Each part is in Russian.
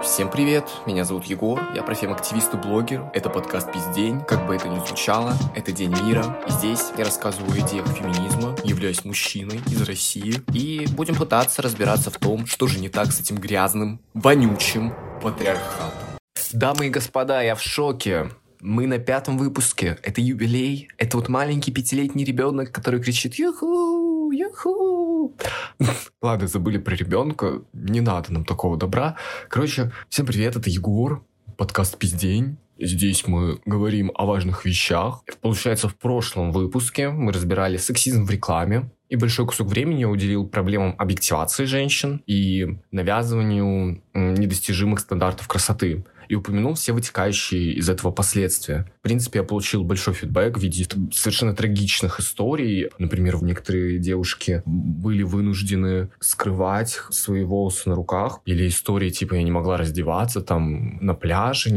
Всем привет, меня зовут Егор, я профем-активист и блогер. Это подкаст «Пиздень», как бы это ни звучало, это День мира. И здесь я рассказываю о идеях феминизма, являюсь мужчиной из России. И будем пытаться разбираться в том, что же не так с этим грязным, вонючим патриархатом. Дамы и господа, я в шоке. Мы на пятом выпуске. Это юбилей. Это вот маленький пятилетний ребенок, который кричит «Юху! Юху!» Ладно, забыли про ребенка. Не надо нам такого добра. Короче, всем привет, это Егор. Подкаст «Пиздень». Здесь мы говорим о важных вещах. Получается, в прошлом выпуске мы разбирали сексизм в рекламе. И большой кусок времени уделил проблемам объективации женщин и навязыванию недостижимых стандартов красоты и упомянул все вытекающие из этого последствия. Принципе, я получил большой фидбэк в виде совершенно трагичных историй. Например, некоторые девушки были вынуждены скрывать свои волосы на руках. Или истории типа «я не могла раздеваться там на пляже».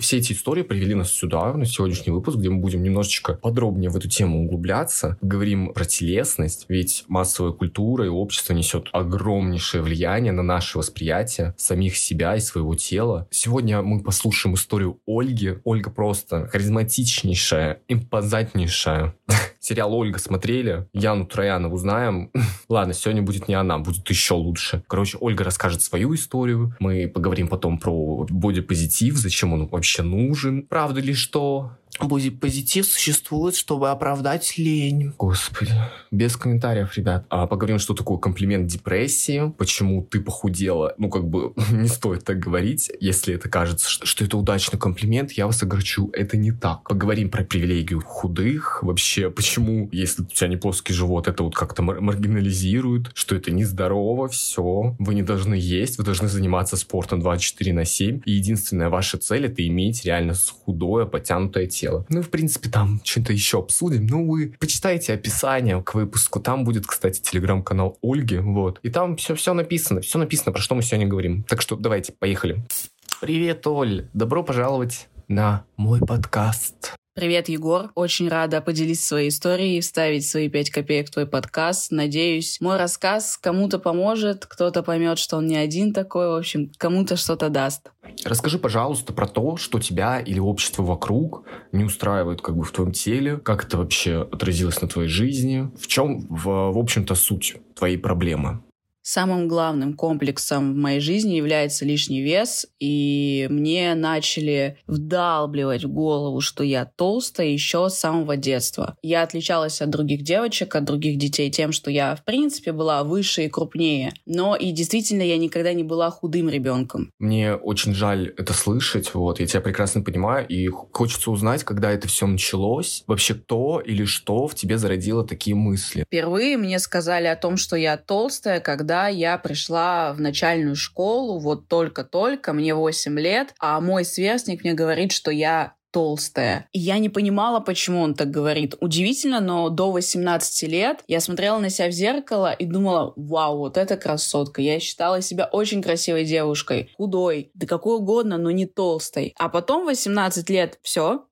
Все эти истории привели нас сюда, на сегодняшний выпуск, где мы будем немножечко подробнее в эту тему углубляться. Говорим про телесность, ведь массовая культура и общество несет огромнейшее влияние на наше восприятие самих себя и своего тела. Сегодня мы послушаем историю Ольги. Ольга просто харизматичнейшая, импозантнейшая. Сериал «Ольга» смотрели, Яну Троянову знаем. Ладно, сегодня будет не она, будет еще лучше. Короче, Ольга расскажет свою историю. Мы поговорим потом про бодипозитив, зачем он вообще нужен. Правда ли что? Позитив существует, чтобы оправдать лень. Господи. Без комментариев, ребят. А поговорим, что такое комплимент депрессии, почему ты похудела. Ну, как бы, не стоит так говорить. Если это кажется, что, что это удачный комплимент, я вас огорчу. Это не так. Поговорим про привилегию худых. Вообще, почему, если у тебя не плоский живот, это вот как-то мар- маргинализирует, что это нездорово, все. Вы не должны есть, вы должны заниматься спортом 24 на 7. И единственная ваша цель — это иметь реально худое, потянутое тело тело. Ну, в принципе, там что-то еще обсудим. Ну, вы почитайте описание к выпуску. Там будет, кстати, телеграм-канал Ольги. Вот. И там все-все написано. Все написано, про что мы сегодня говорим. Так что давайте, поехали. Привет, Оль. Добро пожаловать на мой подкаст. Привет, Егор. Очень рада поделиться своей историей и вставить свои пять копеек в твой подкаст. Надеюсь, мой рассказ кому-то поможет, кто-то поймет, что он не один такой, в общем, кому-то что-то даст. Расскажи, пожалуйста, про то, что тебя или общество вокруг не устраивает как бы в твоем теле, как это вообще отразилось на твоей жизни, в чем, в, в общем-то, суть твоей проблемы. Самым главным комплексом в моей жизни является лишний вес, и мне начали вдалбливать в голову, что я толстая еще с самого детства. Я отличалась от других девочек, от других детей тем, что я, в принципе, была выше и крупнее. Но и действительно я никогда не была худым ребенком. Мне очень жаль это слышать, вот, я тебя прекрасно понимаю, и хочется узнать, когда это все началось, вообще кто или что в тебе зародило такие мысли. Впервые мне сказали о том, что я толстая, когда когда я пришла в начальную школу, вот только-только, мне 8 лет, а мой сверстник мне говорит, что я толстая. И я не понимала, почему он так говорит. Удивительно, но до 18 лет я смотрела на себя в зеркало и думала, вау, вот это красотка. Я считала себя очень красивой девушкой, худой, да какой угодно, но не толстой. А потом 18 лет, все,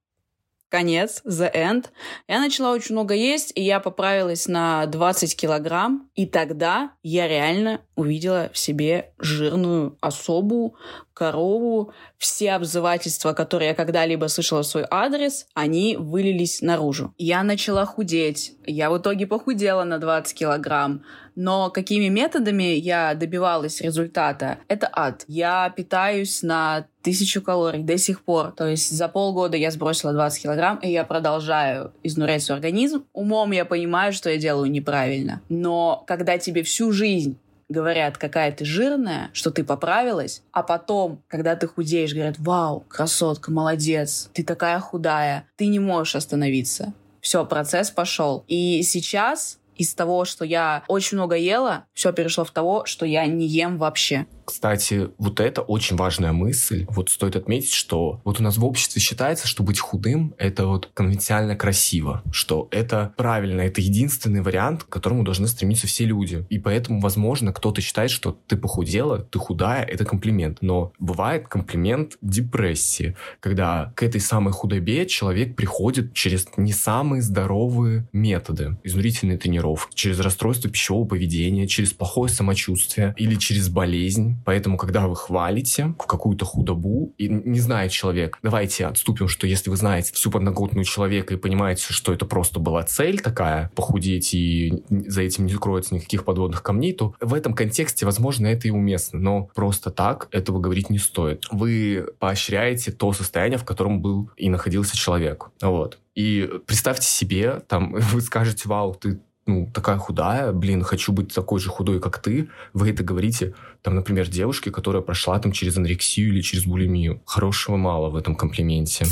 конец, the end. Я начала очень много есть, и я поправилась на 20 килограмм. И тогда я реально увидела в себе жирную особу, корову. Все обзывательства, которые я когда-либо слышала в свой адрес, они вылились наружу. Я начала худеть. Я в итоге похудела на 20 килограмм. Но какими методами я добивалась результата? Это ад. Я питаюсь на тысячу калорий до сих пор. То есть за полгода я сбросила 20 килограмм, и я продолжаю изнурять свой организм. Умом я понимаю, что я делаю неправильно. Но когда тебе всю жизнь говорят, какая ты жирная, что ты поправилась, а потом, когда ты худеешь, говорят, вау, красотка, молодец, ты такая худая, ты не можешь остановиться. Все, процесс пошел. И сейчас из того, что я очень много ела, все перешло в того, что я не ем вообще. Кстати, вот это очень важная мысль. Вот стоит отметить, что вот у нас в обществе считается, что быть худым — это вот конвенциально красиво, что это правильно, это единственный вариант, к которому должны стремиться все люди. И поэтому, возможно, кто-то считает, что ты похудела, ты худая — это комплимент. Но бывает комплимент депрессии, когда к этой самой худобе человек приходит через не самые здоровые методы. Изнурительные тренировки, через расстройство пищевого поведения, через плохое самочувствие или через болезнь Поэтому, когда вы хвалите какую-то худобу, и не знает человек, давайте отступим, что если вы знаете всю подноготную человека и понимаете, что это просто была цель такая, похудеть, и за этим не кроется никаких подводных камней, то в этом контексте, возможно, это и уместно. Но просто так этого говорить не стоит. Вы поощряете то состояние, в котором был и находился человек. Вот. И представьте себе, там, вы скажете, вау, ты ну, такая худая, блин, хочу быть такой же худой, как ты, вы это говорите, там, например, девушке, которая прошла там через анорексию или через булимию. Хорошего мало в этом комплименте.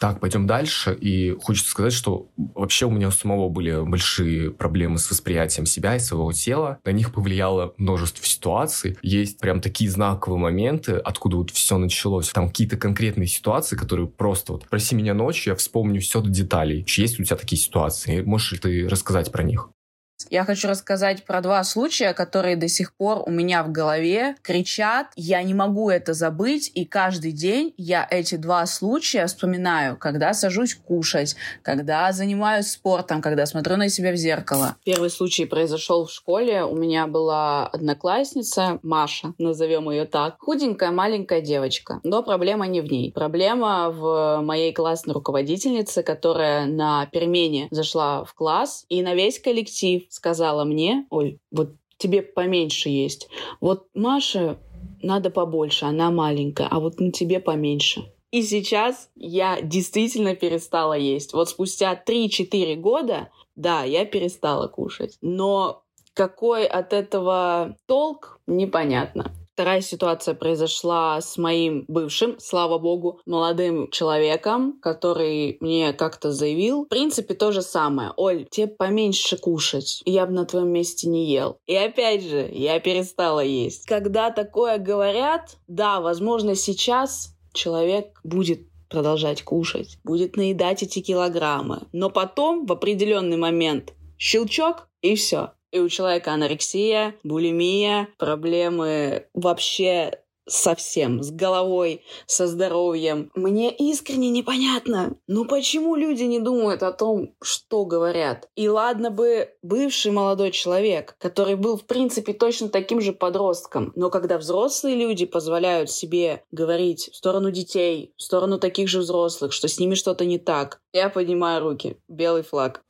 Так, пойдем дальше. И хочется сказать, что вообще у меня у самого были большие проблемы с восприятием себя и своего тела. На них повлияло множество ситуаций. Есть прям такие знаковые моменты, откуда вот все началось. Там какие-то конкретные ситуации, которые просто вот проси меня ночью, я вспомню все до деталей. Есть у тебя такие ситуации? Можешь ли ты рассказать про них? Я хочу рассказать про два случая, которые до сих пор у меня в голове кричат. Я не могу это забыть, и каждый день я эти два случая вспоминаю, когда сажусь кушать, когда занимаюсь спортом, когда смотрю на себя в зеркало. Первый случай произошел в школе. У меня была одноклассница, Маша, назовем ее так. Худенькая маленькая девочка. Но проблема не в ней. Проблема в моей классной руководительнице, которая на перемене зашла в класс и на весь коллектив сказала мне, Оль, вот тебе поменьше есть. Вот Маше надо побольше, она маленькая, а вот на тебе поменьше. И сейчас я действительно перестала есть. Вот спустя 3-4 года, да, я перестала кушать. Но какой от этого толк, непонятно. Вторая ситуация произошла с моим бывшим, слава богу, молодым человеком, который мне как-то заявил. В принципе, то же самое. Оль, тебе поменьше кушать. Я бы на твоем месте не ел. И опять же, я перестала есть. Когда такое говорят, да, возможно, сейчас человек будет продолжать кушать, будет наедать эти килограммы. Но потом, в определенный момент, щелчок, и все и у человека анорексия, булимия, проблемы вообще совсем, с головой, со здоровьем. Мне искренне непонятно, ну почему люди не думают о том, что говорят? И ладно бы бывший молодой человек, который был в принципе точно таким же подростком, но когда взрослые люди позволяют себе говорить в сторону детей, в сторону таких же взрослых, что с ними что-то не так, я поднимаю руки. Белый флаг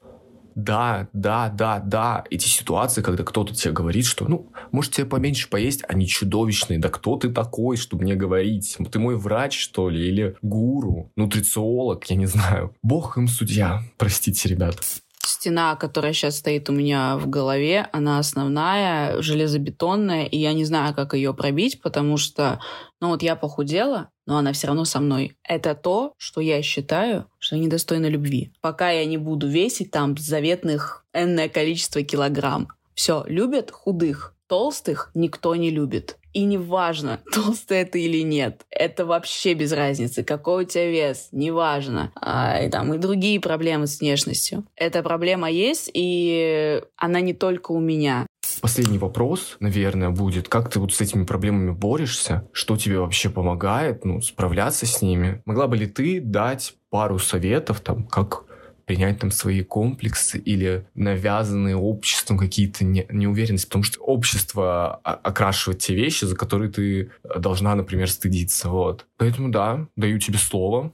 да, да, да, да, эти ситуации, когда кто-то тебе говорит, что, ну, может, тебе поменьше поесть, они чудовищные. Да кто ты такой, чтобы мне говорить? Ты мой врач, что ли? Или гуру? Нутрициолог? Я не знаю. Бог им судья. Простите, ребят стена, которая сейчас стоит у меня в голове, она основная, железобетонная, и я не знаю, как ее пробить, потому что, ну вот я похудела, но она все равно со мной. Это то, что я считаю, что недостойно любви. Пока я не буду весить там заветных энное количество килограмм. Все, любят худых, толстых никто не любит. И неважно, толстый это или нет. Это вообще без разницы. Какой у тебя вес, неважно. А, и там и другие проблемы с внешностью. Эта проблема есть, и она не только у меня. Последний вопрос, наверное, будет, как ты вот с этими проблемами борешься? Что тебе вообще помогает, ну, справляться с ними? Могла бы ли ты дать пару советов, там, как принять там свои комплексы или навязанные обществом какие-то не, неуверенности, потому что общество окрашивает те вещи, за которые ты должна, например, стыдиться. Вот. Поэтому да, даю тебе слово.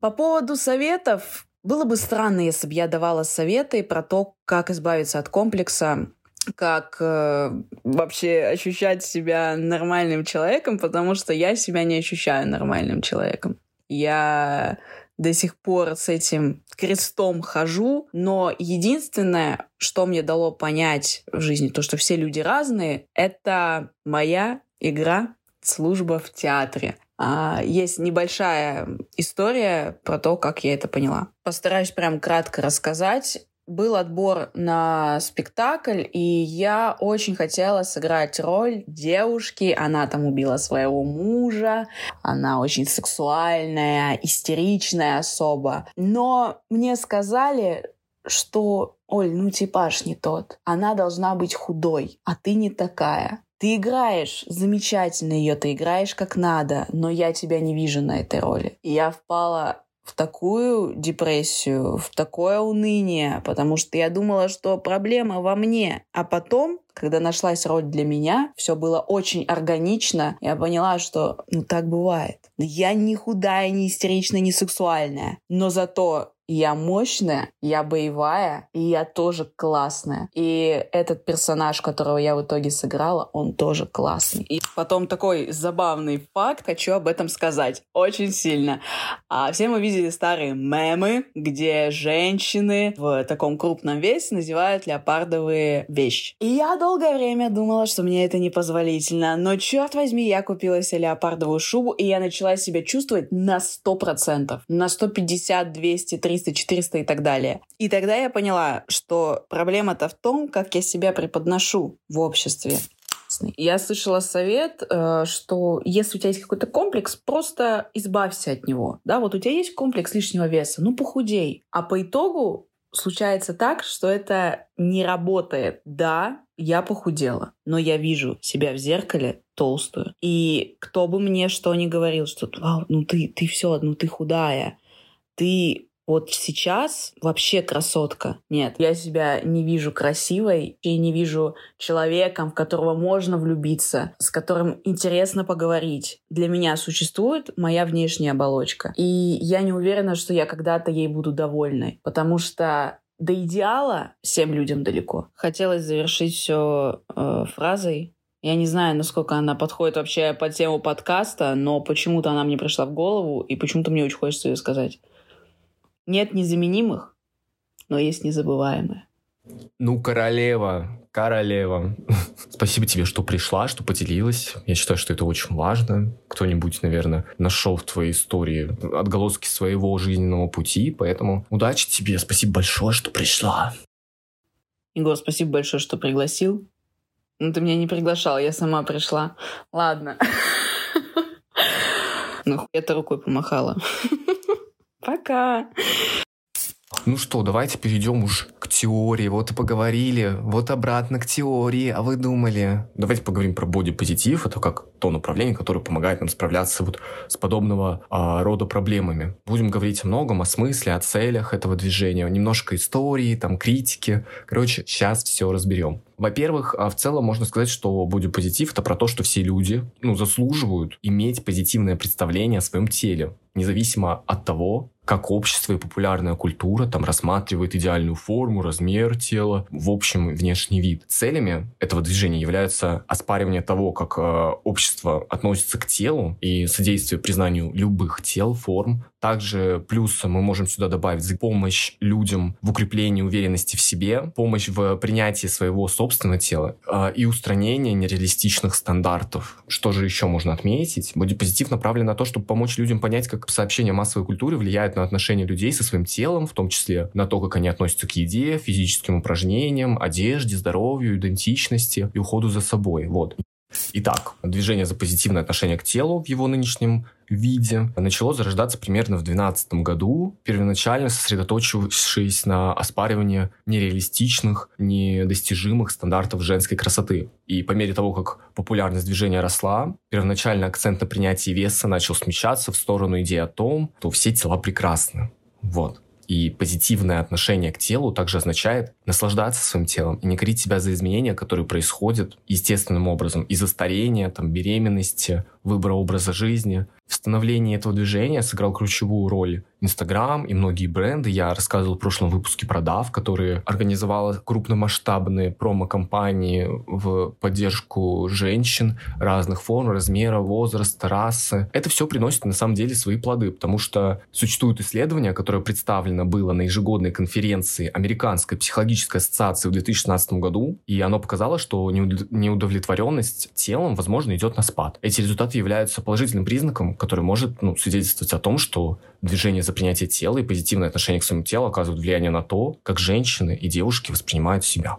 По поводу советов, было бы странно, если бы я давала советы про то, как избавиться от комплекса, как э, вообще ощущать себя нормальным человеком, потому что я себя не ощущаю нормальным человеком. Я до сих пор с этим крестом хожу, но единственное, что мне дало понять в жизни, то, что все люди разные, это моя игра служба в театре. А, есть небольшая история про то, как я это поняла. Постараюсь прям кратко рассказать был отбор на спектакль, и я очень хотела сыграть роль девушки. Она там убила своего мужа, она очень сексуальная, истеричная особа. Но мне сказали, что Оль, ну типаж не тот. Она должна быть худой, а ты не такая. Ты играешь замечательно ее, ты играешь как надо, но я тебя не вижу на этой роли. И я впала в такую депрессию, в такое уныние, потому что я думала, что проблема во мне. А потом, когда нашлась роль для меня, все было очень органично. Я поняла, что ну так бывает. Я не худая, не истеричная, не сексуальная. Но зато я мощная, я боевая, и я тоже классная. И этот персонаж, которого я в итоге сыграла, он тоже классный. И потом такой забавный факт, хочу об этом сказать. Очень сильно. А все мы видели старые мемы, где женщины в таком крупном весе надевают леопардовые вещи. И я долгое время думала, что мне это непозволительно. Но, черт возьми, я купила себе леопардовую шубу, и я начала себя чувствовать на 100%. На 150, 200, 300 300, 400 и так далее. И тогда я поняла, что проблема-то в том, как я себя преподношу в обществе. Я слышала совет, э, что если у тебя есть какой-то комплекс, просто избавься от него. Да, вот у тебя есть комплекс лишнего веса, ну похудей. А по итогу случается так, что это не работает. Да, я похудела, но я вижу себя в зеркале толстую. И кто бы мне что ни говорил, что ну ты, ты все, ну ты худая, ты вот сейчас вообще красотка. Нет, я себя не вижу красивой и не вижу человеком, в которого можно влюбиться, с которым интересно поговорить. Для меня существует моя внешняя оболочка. И я не уверена, что я когда-то ей буду довольной, потому что до идеала всем людям далеко. Хотелось завершить все э, фразой я не знаю, насколько она подходит вообще под тему подкаста, но почему-то она мне пришла в голову, и почему-то мне очень хочется ее сказать. Нет незаменимых, но есть незабываемые. Ну, королева, королева. Спасибо тебе, что пришла, что поделилась. Я считаю, что это очень важно. Кто-нибудь, наверное, нашел в твоей истории отголоски своего жизненного пути, поэтому удачи тебе. Спасибо большое, что пришла. Егор, спасибо большое, что пригласил. Ну, ты меня не приглашал, я сама пришла. Ладно. Ну, я-то рукой помахала. Пока. Ну что, давайте перейдем уж к теории. Вот и поговорили, вот обратно к теории. А вы думали? Давайте поговорим про бодипозитив. Это как то направление, которое помогает нам справляться вот с подобного а, рода проблемами. Будем говорить о многом, о смысле, о целях этого движения, немножко истории, там, критики. Короче, сейчас все разберем. Во-первых, а, в целом можно сказать, что бодипозитив — это про то, что все люди ну, заслуживают иметь позитивное представление о своем теле, независимо от того, как общество и популярная культура там рассматривает идеальную форму, размер тела, в общем, внешний вид. Целями этого движения являются оспаривание того, как э, общество относится к телу и содействие признанию любых тел, форм, также плюсом мы можем сюда добавить помощь людям в укреплении уверенности в себе, помощь в принятии своего собственного тела э, и устранение нереалистичных стандартов. Что же еще можно отметить? Бодипозитив направлен на то, чтобы помочь людям понять, как сообщения массовой культуры на отношения людей со своим телом, в том числе на то, как они относятся к еде, физическим упражнениям, одежде, здоровью, идентичности и уходу за собой. Вот. Итак, движение за позитивное отношение к телу в его нынешнем виде начало зарождаться примерно в 2012 году, первоначально сосредоточившись на оспаривании нереалистичных, недостижимых стандартов женской красоты. И по мере того, как популярность движения росла, первоначально акцент на принятии веса начал смещаться в сторону идеи о том, что все тела прекрасны. Вот. И позитивное отношение к телу также означает наслаждаться своим телом и не корить себя за изменения, которые происходят естественным образом из-за старения, там, беременности, выбора образа жизни. В становлении этого движения сыграл ключевую роль Инстаграм и многие бренды. Я рассказывал в прошлом выпуске про DAF, которые организовала крупномасштабные промо-компании в поддержку женщин разных форм, размера, возраста, расы. Это все приносит на самом деле свои плоды, потому что существуют исследования, которое представлено было на ежегодной конференции Американской психологической ассоциации в 2016 году, и оно показало, что неудовлетворенность телом, возможно, идет на спад. Эти результаты являются положительным признаком, который может ну, свидетельствовать о том, что движение за принятие тела и позитивное отношение к своему телу оказывают влияние на то, как женщины и девушки воспринимают себя.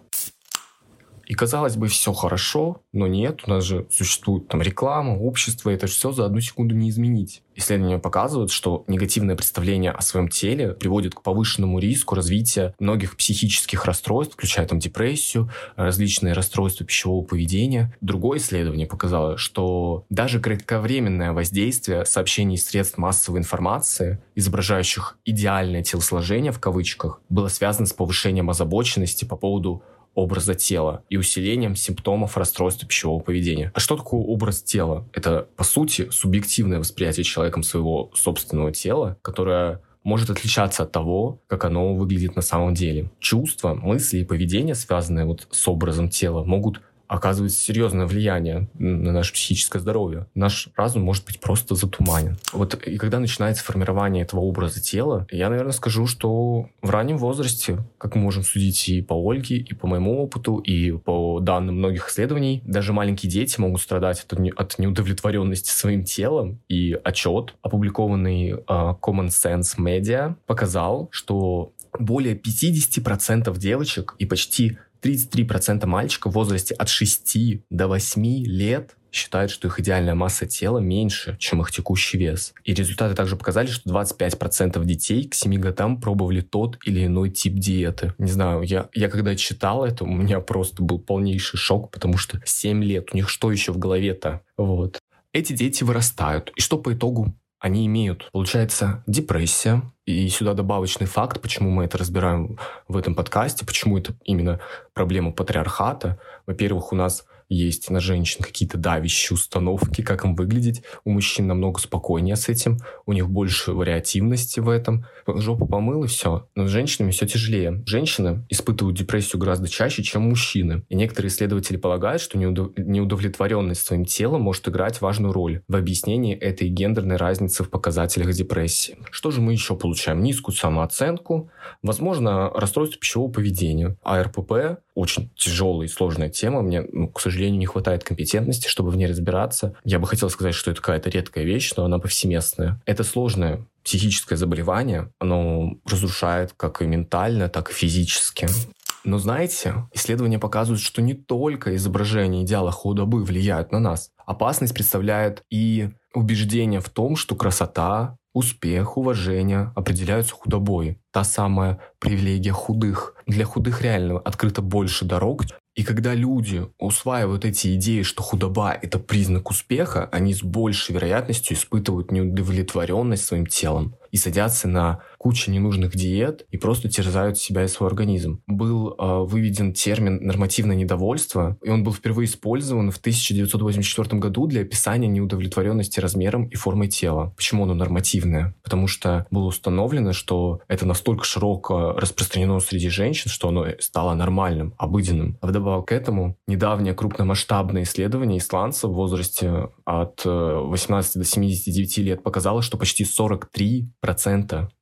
И казалось бы, все хорошо, но нет, у нас же существует там реклама, общество, это все за одну секунду не изменить. Исследования показывают, что негативное представление о своем теле приводит к повышенному риску развития многих психических расстройств, включая там депрессию, различные расстройства пищевого поведения. Другое исследование показало, что даже кратковременное воздействие сообщений средств массовой информации, изображающих идеальное телосложение в кавычках, было связано с повышением озабоченности по поводу образа тела и усилением симптомов расстройства пищевого поведения. А что такое образ тела? Это, по сути, субъективное восприятие человеком своего собственного тела, которое может отличаться от того, как оно выглядит на самом деле. Чувства, мысли и поведение, связанные вот с образом тела, могут оказывает серьезное влияние на наше психическое здоровье. Наш разум может быть просто затуманен. Вот и когда начинается формирование этого образа тела, я, наверное, скажу, что в раннем возрасте, как мы можем судить и по Ольге, и по моему опыту, и по данным многих исследований, даже маленькие дети могут страдать от, от неудовлетворенности своим телом. И отчет, опубликованный uh, Common Sense Media, показал, что более 50% девочек и почти 33% мальчиков в возрасте от 6 до 8 лет считают, что их идеальная масса тела меньше, чем их текущий вес. И результаты также показали, что 25% детей к 7 годам пробовали тот или иной тип диеты. Не знаю, я, я когда читал это, у меня просто был полнейший шок, потому что 7 лет, у них что еще в голове-то? Вот. Эти дети вырастают. И что по итогу? Они имеют, получается, депрессия. И сюда добавочный факт, почему мы это разбираем в этом подкасте, почему это именно проблема патриархата. Во-первых, у нас есть на женщин какие-то давящие установки, как им выглядеть. У мужчин намного спокойнее с этим, у них больше вариативности в этом. Жопу помыл и все. Но с женщинами все тяжелее. Женщины испытывают депрессию гораздо чаще, чем мужчины. И некоторые исследователи полагают, что неудовлетворенность своим телом может играть важную роль в объяснении этой гендерной разницы в показателях депрессии. Что же мы еще получаем? Низкую самооценку, возможно, расстройство пищевого поведения. АРПП очень тяжелая и сложная тема. Мне, ну, к сожалению, не хватает компетентности, чтобы в ней разбираться. Я бы хотел сказать, что это какая-то редкая вещь, но она повсеместная. Это сложное психическое заболевание. Оно разрушает как и ментально, так и физически. Но знаете, исследования показывают, что не только изображение идеала худобы влияют на нас. Опасность представляет и убеждение в том, что красота, успех, уважение определяются худобой. Та самая привилегия худых. Для худых реально открыто больше дорог. И когда люди усваивают эти идеи, что худоба – это признак успеха, они с большей вероятностью испытывают неудовлетворенность своим телом и садятся на кучу ненужных диет и просто терзают себя и свой организм. Был э, выведен термин нормативное недовольство, и он был впервые использован в 1984 году для описания неудовлетворенности размером и формой тела. Почему оно нормативное? Потому что было установлено, что это настолько широко распространено среди женщин, что оно стало нормальным, обыденным. А вдобавок к этому, недавнее крупномасштабное исследование исландцев в возрасте от 18 э, до 79 лет показало, что почти 43%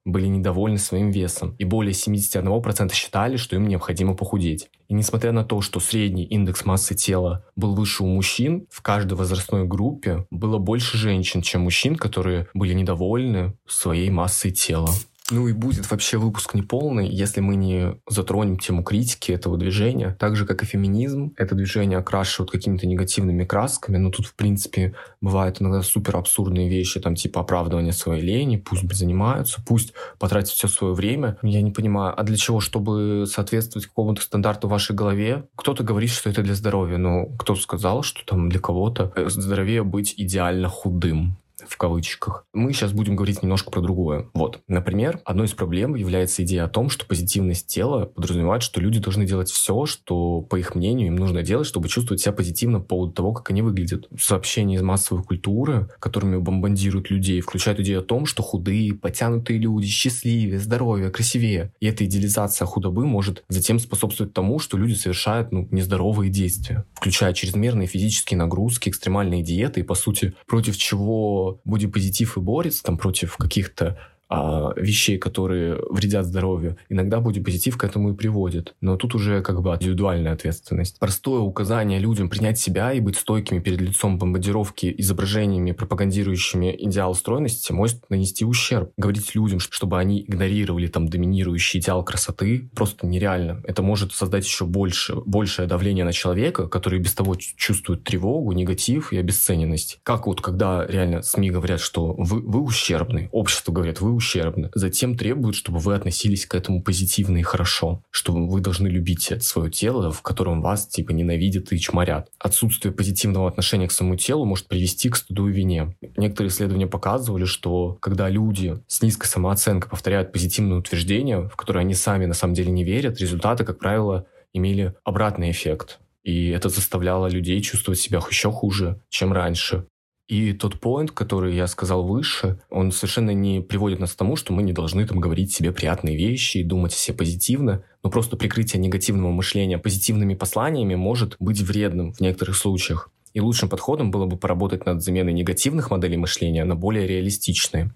были недовольны своим весом, и более 71% считали, что им необходимо похудеть. И несмотря на то, что средний индекс массы тела был выше у мужчин, в каждой возрастной группе было больше женщин, чем мужчин, которые были недовольны своей массой тела. Ну и будет вообще выпуск неполный, если мы не затронем тему критики этого движения. Так же, как и феминизм, это движение окрашивают какими-то негативными красками, но тут, в принципе, бывают иногда супер абсурдные вещи, там типа оправдывания своей лени, пусть занимаются, пусть потратят все свое время. Я не понимаю, а для чего? Чтобы соответствовать какому-то стандарту в вашей голове? Кто-то говорит, что это для здоровья, но кто сказал, что там для кого-то здоровее быть идеально худым? В кавычках. Мы сейчас будем говорить немножко про другое. Вот, например, одной из проблем является идея о том, что позитивность тела подразумевает, что люди должны делать все, что, по их мнению, им нужно делать, чтобы чувствовать себя позитивно по поводу того, как они выглядят. Сообщения из массовой культуры, которыми бомбандируют людей, включают идею о том, что худые, потянутые люди счастливее, здоровее, красивее. И эта идеализация худобы может затем способствовать тому, что люди совершают ну, нездоровые действия, включая чрезмерные физические нагрузки, экстремальные диеты и, по сути, против чего бодипозитив и борется там против каких-то а, вещей, которые вредят здоровью, иногда бодипозитив к этому и приводит. Но тут уже как бы индивидуальная ответственность. Простое указание людям принять себя и быть стойкими перед лицом бомбардировки изображениями, пропагандирующими идеал стройности, может нанести ущерб. Говорить людям, чтобы они игнорировали там доминирующий идеал красоты, просто нереально. Это может создать еще больше, большее давление на человека, который без того чувствует тревогу, негатив и обесцененность. Как вот когда реально СМИ говорят, что вы, вы ущербны, общество говорит, вы ущербны, затем требуют, чтобы вы относились к этому позитивно и хорошо, что вы должны любить свое тело, в котором вас типа ненавидят и чморят. Отсутствие позитивного отношения к своему телу может привести к стыду и вине. Некоторые исследования показывали, что когда люди с низкой самооценкой повторяют позитивные утверждения, в которые они сами на самом деле не верят, результаты, как правило, имели обратный эффект. И это заставляло людей чувствовать себя еще хуже, чем раньше. И тот поинт, который я сказал выше, он совершенно не приводит нас к тому, что мы не должны там говорить себе приятные вещи и думать себе позитивно, но просто прикрытие негативного мышления позитивными посланиями может быть вредным в некоторых случаях. И лучшим подходом было бы поработать над заменой негативных моделей мышления на более реалистичные.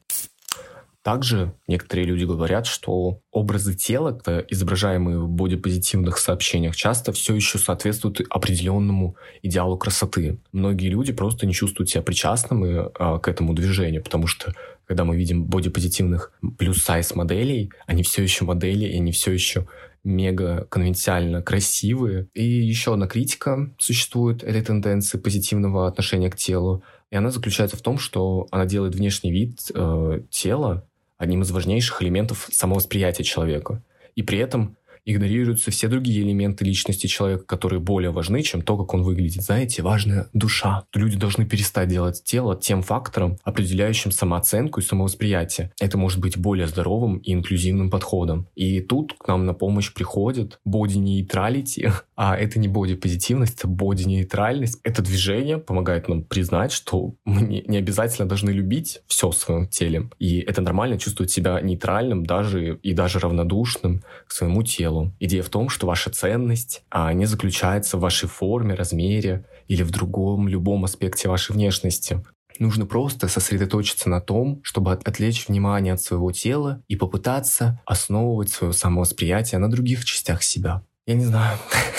Также некоторые люди говорят, что образы тела, изображаемые в бодипозитивных сообщениях, часто все еще соответствуют определенному идеалу красоты. Многие люди просто не чувствуют себя причастными а, к этому движению, потому что когда мы видим бодипозитивных плюс-сайз моделей, они все еще модели, и они все еще мега конвенциально красивые. И еще одна критика существует этой тенденции позитивного отношения к телу. И она заключается в том, что она делает внешний вид э, тела одним из важнейших элементов самовосприятия человека. И при этом игнорируются все другие элементы личности человека, которые более важны, чем то, как он выглядит. Знаете, важная душа. Люди должны перестать делать тело тем фактором, определяющим самооценку и самовосприятие. Это может быть более здоровым и инклюзивным подходом. И тут к нам на помощь приходит боди-нейтралити, а это не боди-позитивность, это боди-нейтральность. Это движение помогает нам признать, что мы не обязательно должны любить все в своем теле. И это нормально чувствовать себя нейтральным даже и даже равнодушным к своему телу телу. Идея в том, что ваша ценность а, не заключается в вашей форме, размере или в другом, любом аспекте вашей внешности. Нужно просто сосредоточиться на том, чтобы отвлечь внимание от своего тела и попытаться основывать свое самовосприятие на других частях себя. Я не знаю.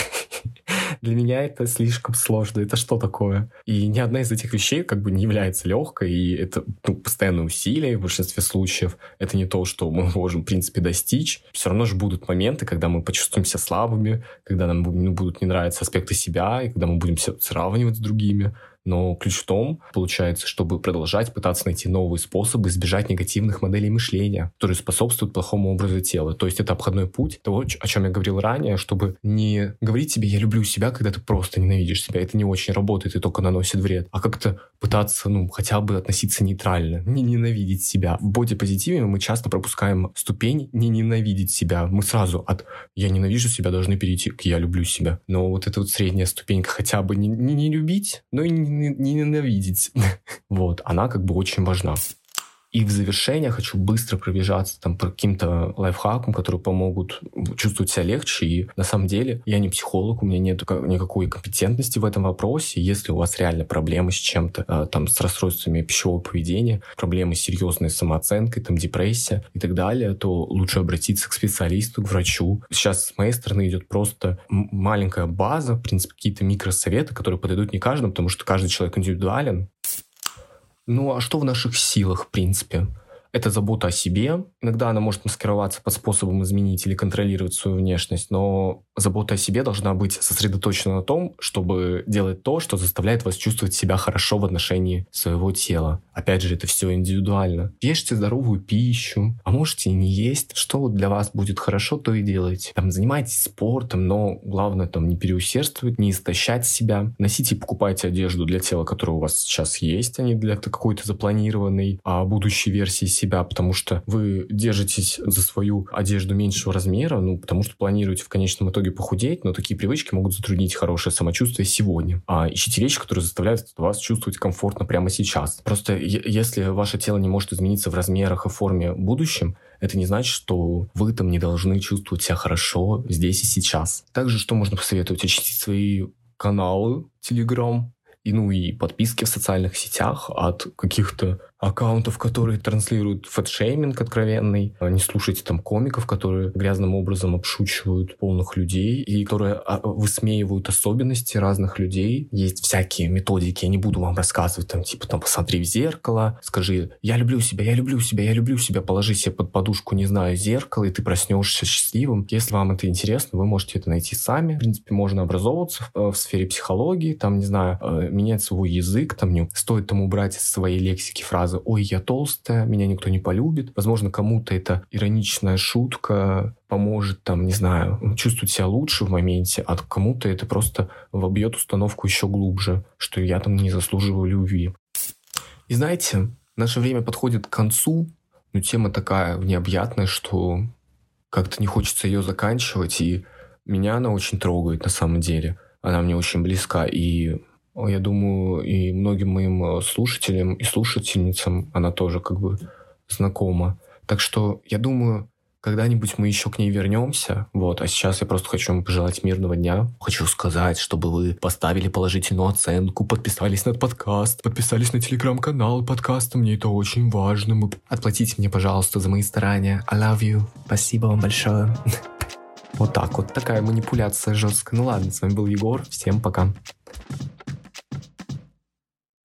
Для меня это слишком сложно. Это что такое? И ни одна из этих вещей как бы не является легкой, и это ну, постоянное усилие в большинстве случаев. Это не то, что мы можем, в принципе, достичь. Все равно же будут моменты, когда мы почувствуем себя слабыми, когда нам ну, будут не нравиться аспекты себя, и когда мы будем себя сравнивать с другими. Но ключ в том, получается, чтобы продолжать пытаться найти новые способы избежать негативных моделей мышления, которые способствуют плохому образу тела. То есть это обходной путь того, о чем я говорил ранее, чтобы не говорить себе «я люблю себя», когда ты просто ненавидишь себя. Это не очень работает и только наносит вред. А как-то пытаться, ну, хотя бы относиться нейтрально, не ненавидеть себя. В бодипозитиве мы часто пропускаем ступень не ненавидеть себя. Мы сразу от «я ненавижу себя» должны перейти к «я люблю себя». Но вот эта вот средняя ступенька хотя бы не, не, не любить, но и не не ненавидеть. вот, она как бы очень важна. И в завершение хочу быстро пробежаться там по каким-то лайфхакам, которые помогут чувствовать себя легче. И на самом деле я не психолог, у меня нет никакой компетентности в этом вопросе. Если у вас реально проблемы с чем-то, э, там, с расстройствами пищевого поведения, проблемы с серьезной самооценкой, там, депрессия и так далее, то лучше обратиться к специалисту, к врачу. Сейчас с моей стороны идет просто маленькая база, в принципе, какие-то микросоветы, которые подойдут не каждому, потому что каждый человек индивидуален. Ну а что в наших силах, в принципе? Это забота о себе. Иногда она может маскироваться под способом изменить или контролировать свою внешность, но забота о себе должна быть сосредоточена на том, чтобы делать то, что заставляет вас чувствовать себя хорошо в отношении своего тела. Опять же, это все индивидуально. Ешьте здоровую пищу, а можете не есть. Что для вас будет хорошо, то и делайте. Там занимайтесь спортом, но главное там не переусердствовать, не истощать себя. Носите и покупайте одежду для тела, которая у вас сейчас есть, а не для какой-то запланированной а будущей версии себя, потому что вы держитесь за свою одежду меньшего размера, ну, потому что планируете в конечном итоге похудеть, но такие привычки могут затруднить хорошее самочувствие сегодня. А ищите вещи, которые заставляют вас чувствовать комфортно прямо сейчас. Просто если ваше тело не может измениться в размерах и форме в будущем, это не значит, что вы там не должны чувствовать себя хорошо здесь и сейчас. Также что можно посоветовать? Очистить свои каналы Telegram, и, ну, и подписки в социальных сетях от каких-то аккаунтов, которые транслируют фэтшейминг откровенный. Не слушайте там комиков, которые грязным образом обшучивают полных людей и которые а, высмеивают особенности разных людей. Есть всякие методики, я не буду вам рассказывать, там, типа, там, посмотри в зеркало, скажи, я люблю себя, я люблю себя, я люблю себя, положи себе под подушку, не знаю, зеркало, и ты проснешься счастливым. Если вам это интересно, вы можете это найти сами. В принципе, можно образовываться в, э, в сфере психологии, там, не знаю, э, менять свой язык, там, не стоит там убрать из своей лексики фразы «Ой, я толстая, меня никто не полюбит». Возможно, кому-то это ироничная шутка поможет, там, не знаю, чувствовать себя лучше в моменте, а кому-то это просто вобьет установку еще глубже, что я там не заслуживаю любви. И знаете, наше время подходит к концу, но тема такая необъятная, что как-то не хочется ее заканчивать, и меня она очень трогает на самом деле. Она мне очень близка, и я думаю, и многим моим э, слушателям и слушательницам она тоже как бы знакома. Так что я думаю, когда-нибудь мы еще к ней вернемся. Вот, а сейчас я просто хочу вам пожелать мирного дня. Хочу сказать, чтобы вы поставили положительную оценку, подписались на подкаст, подписались на телеграм-канал подкаста. Мне это очень важно. Отплатите мне, пожалуйста, за мои старания. I love you. Спасибо вам большое. Вот так вот. Такая манипуляция жесткая. Ну ладно, с вами был Егор. Всем пока.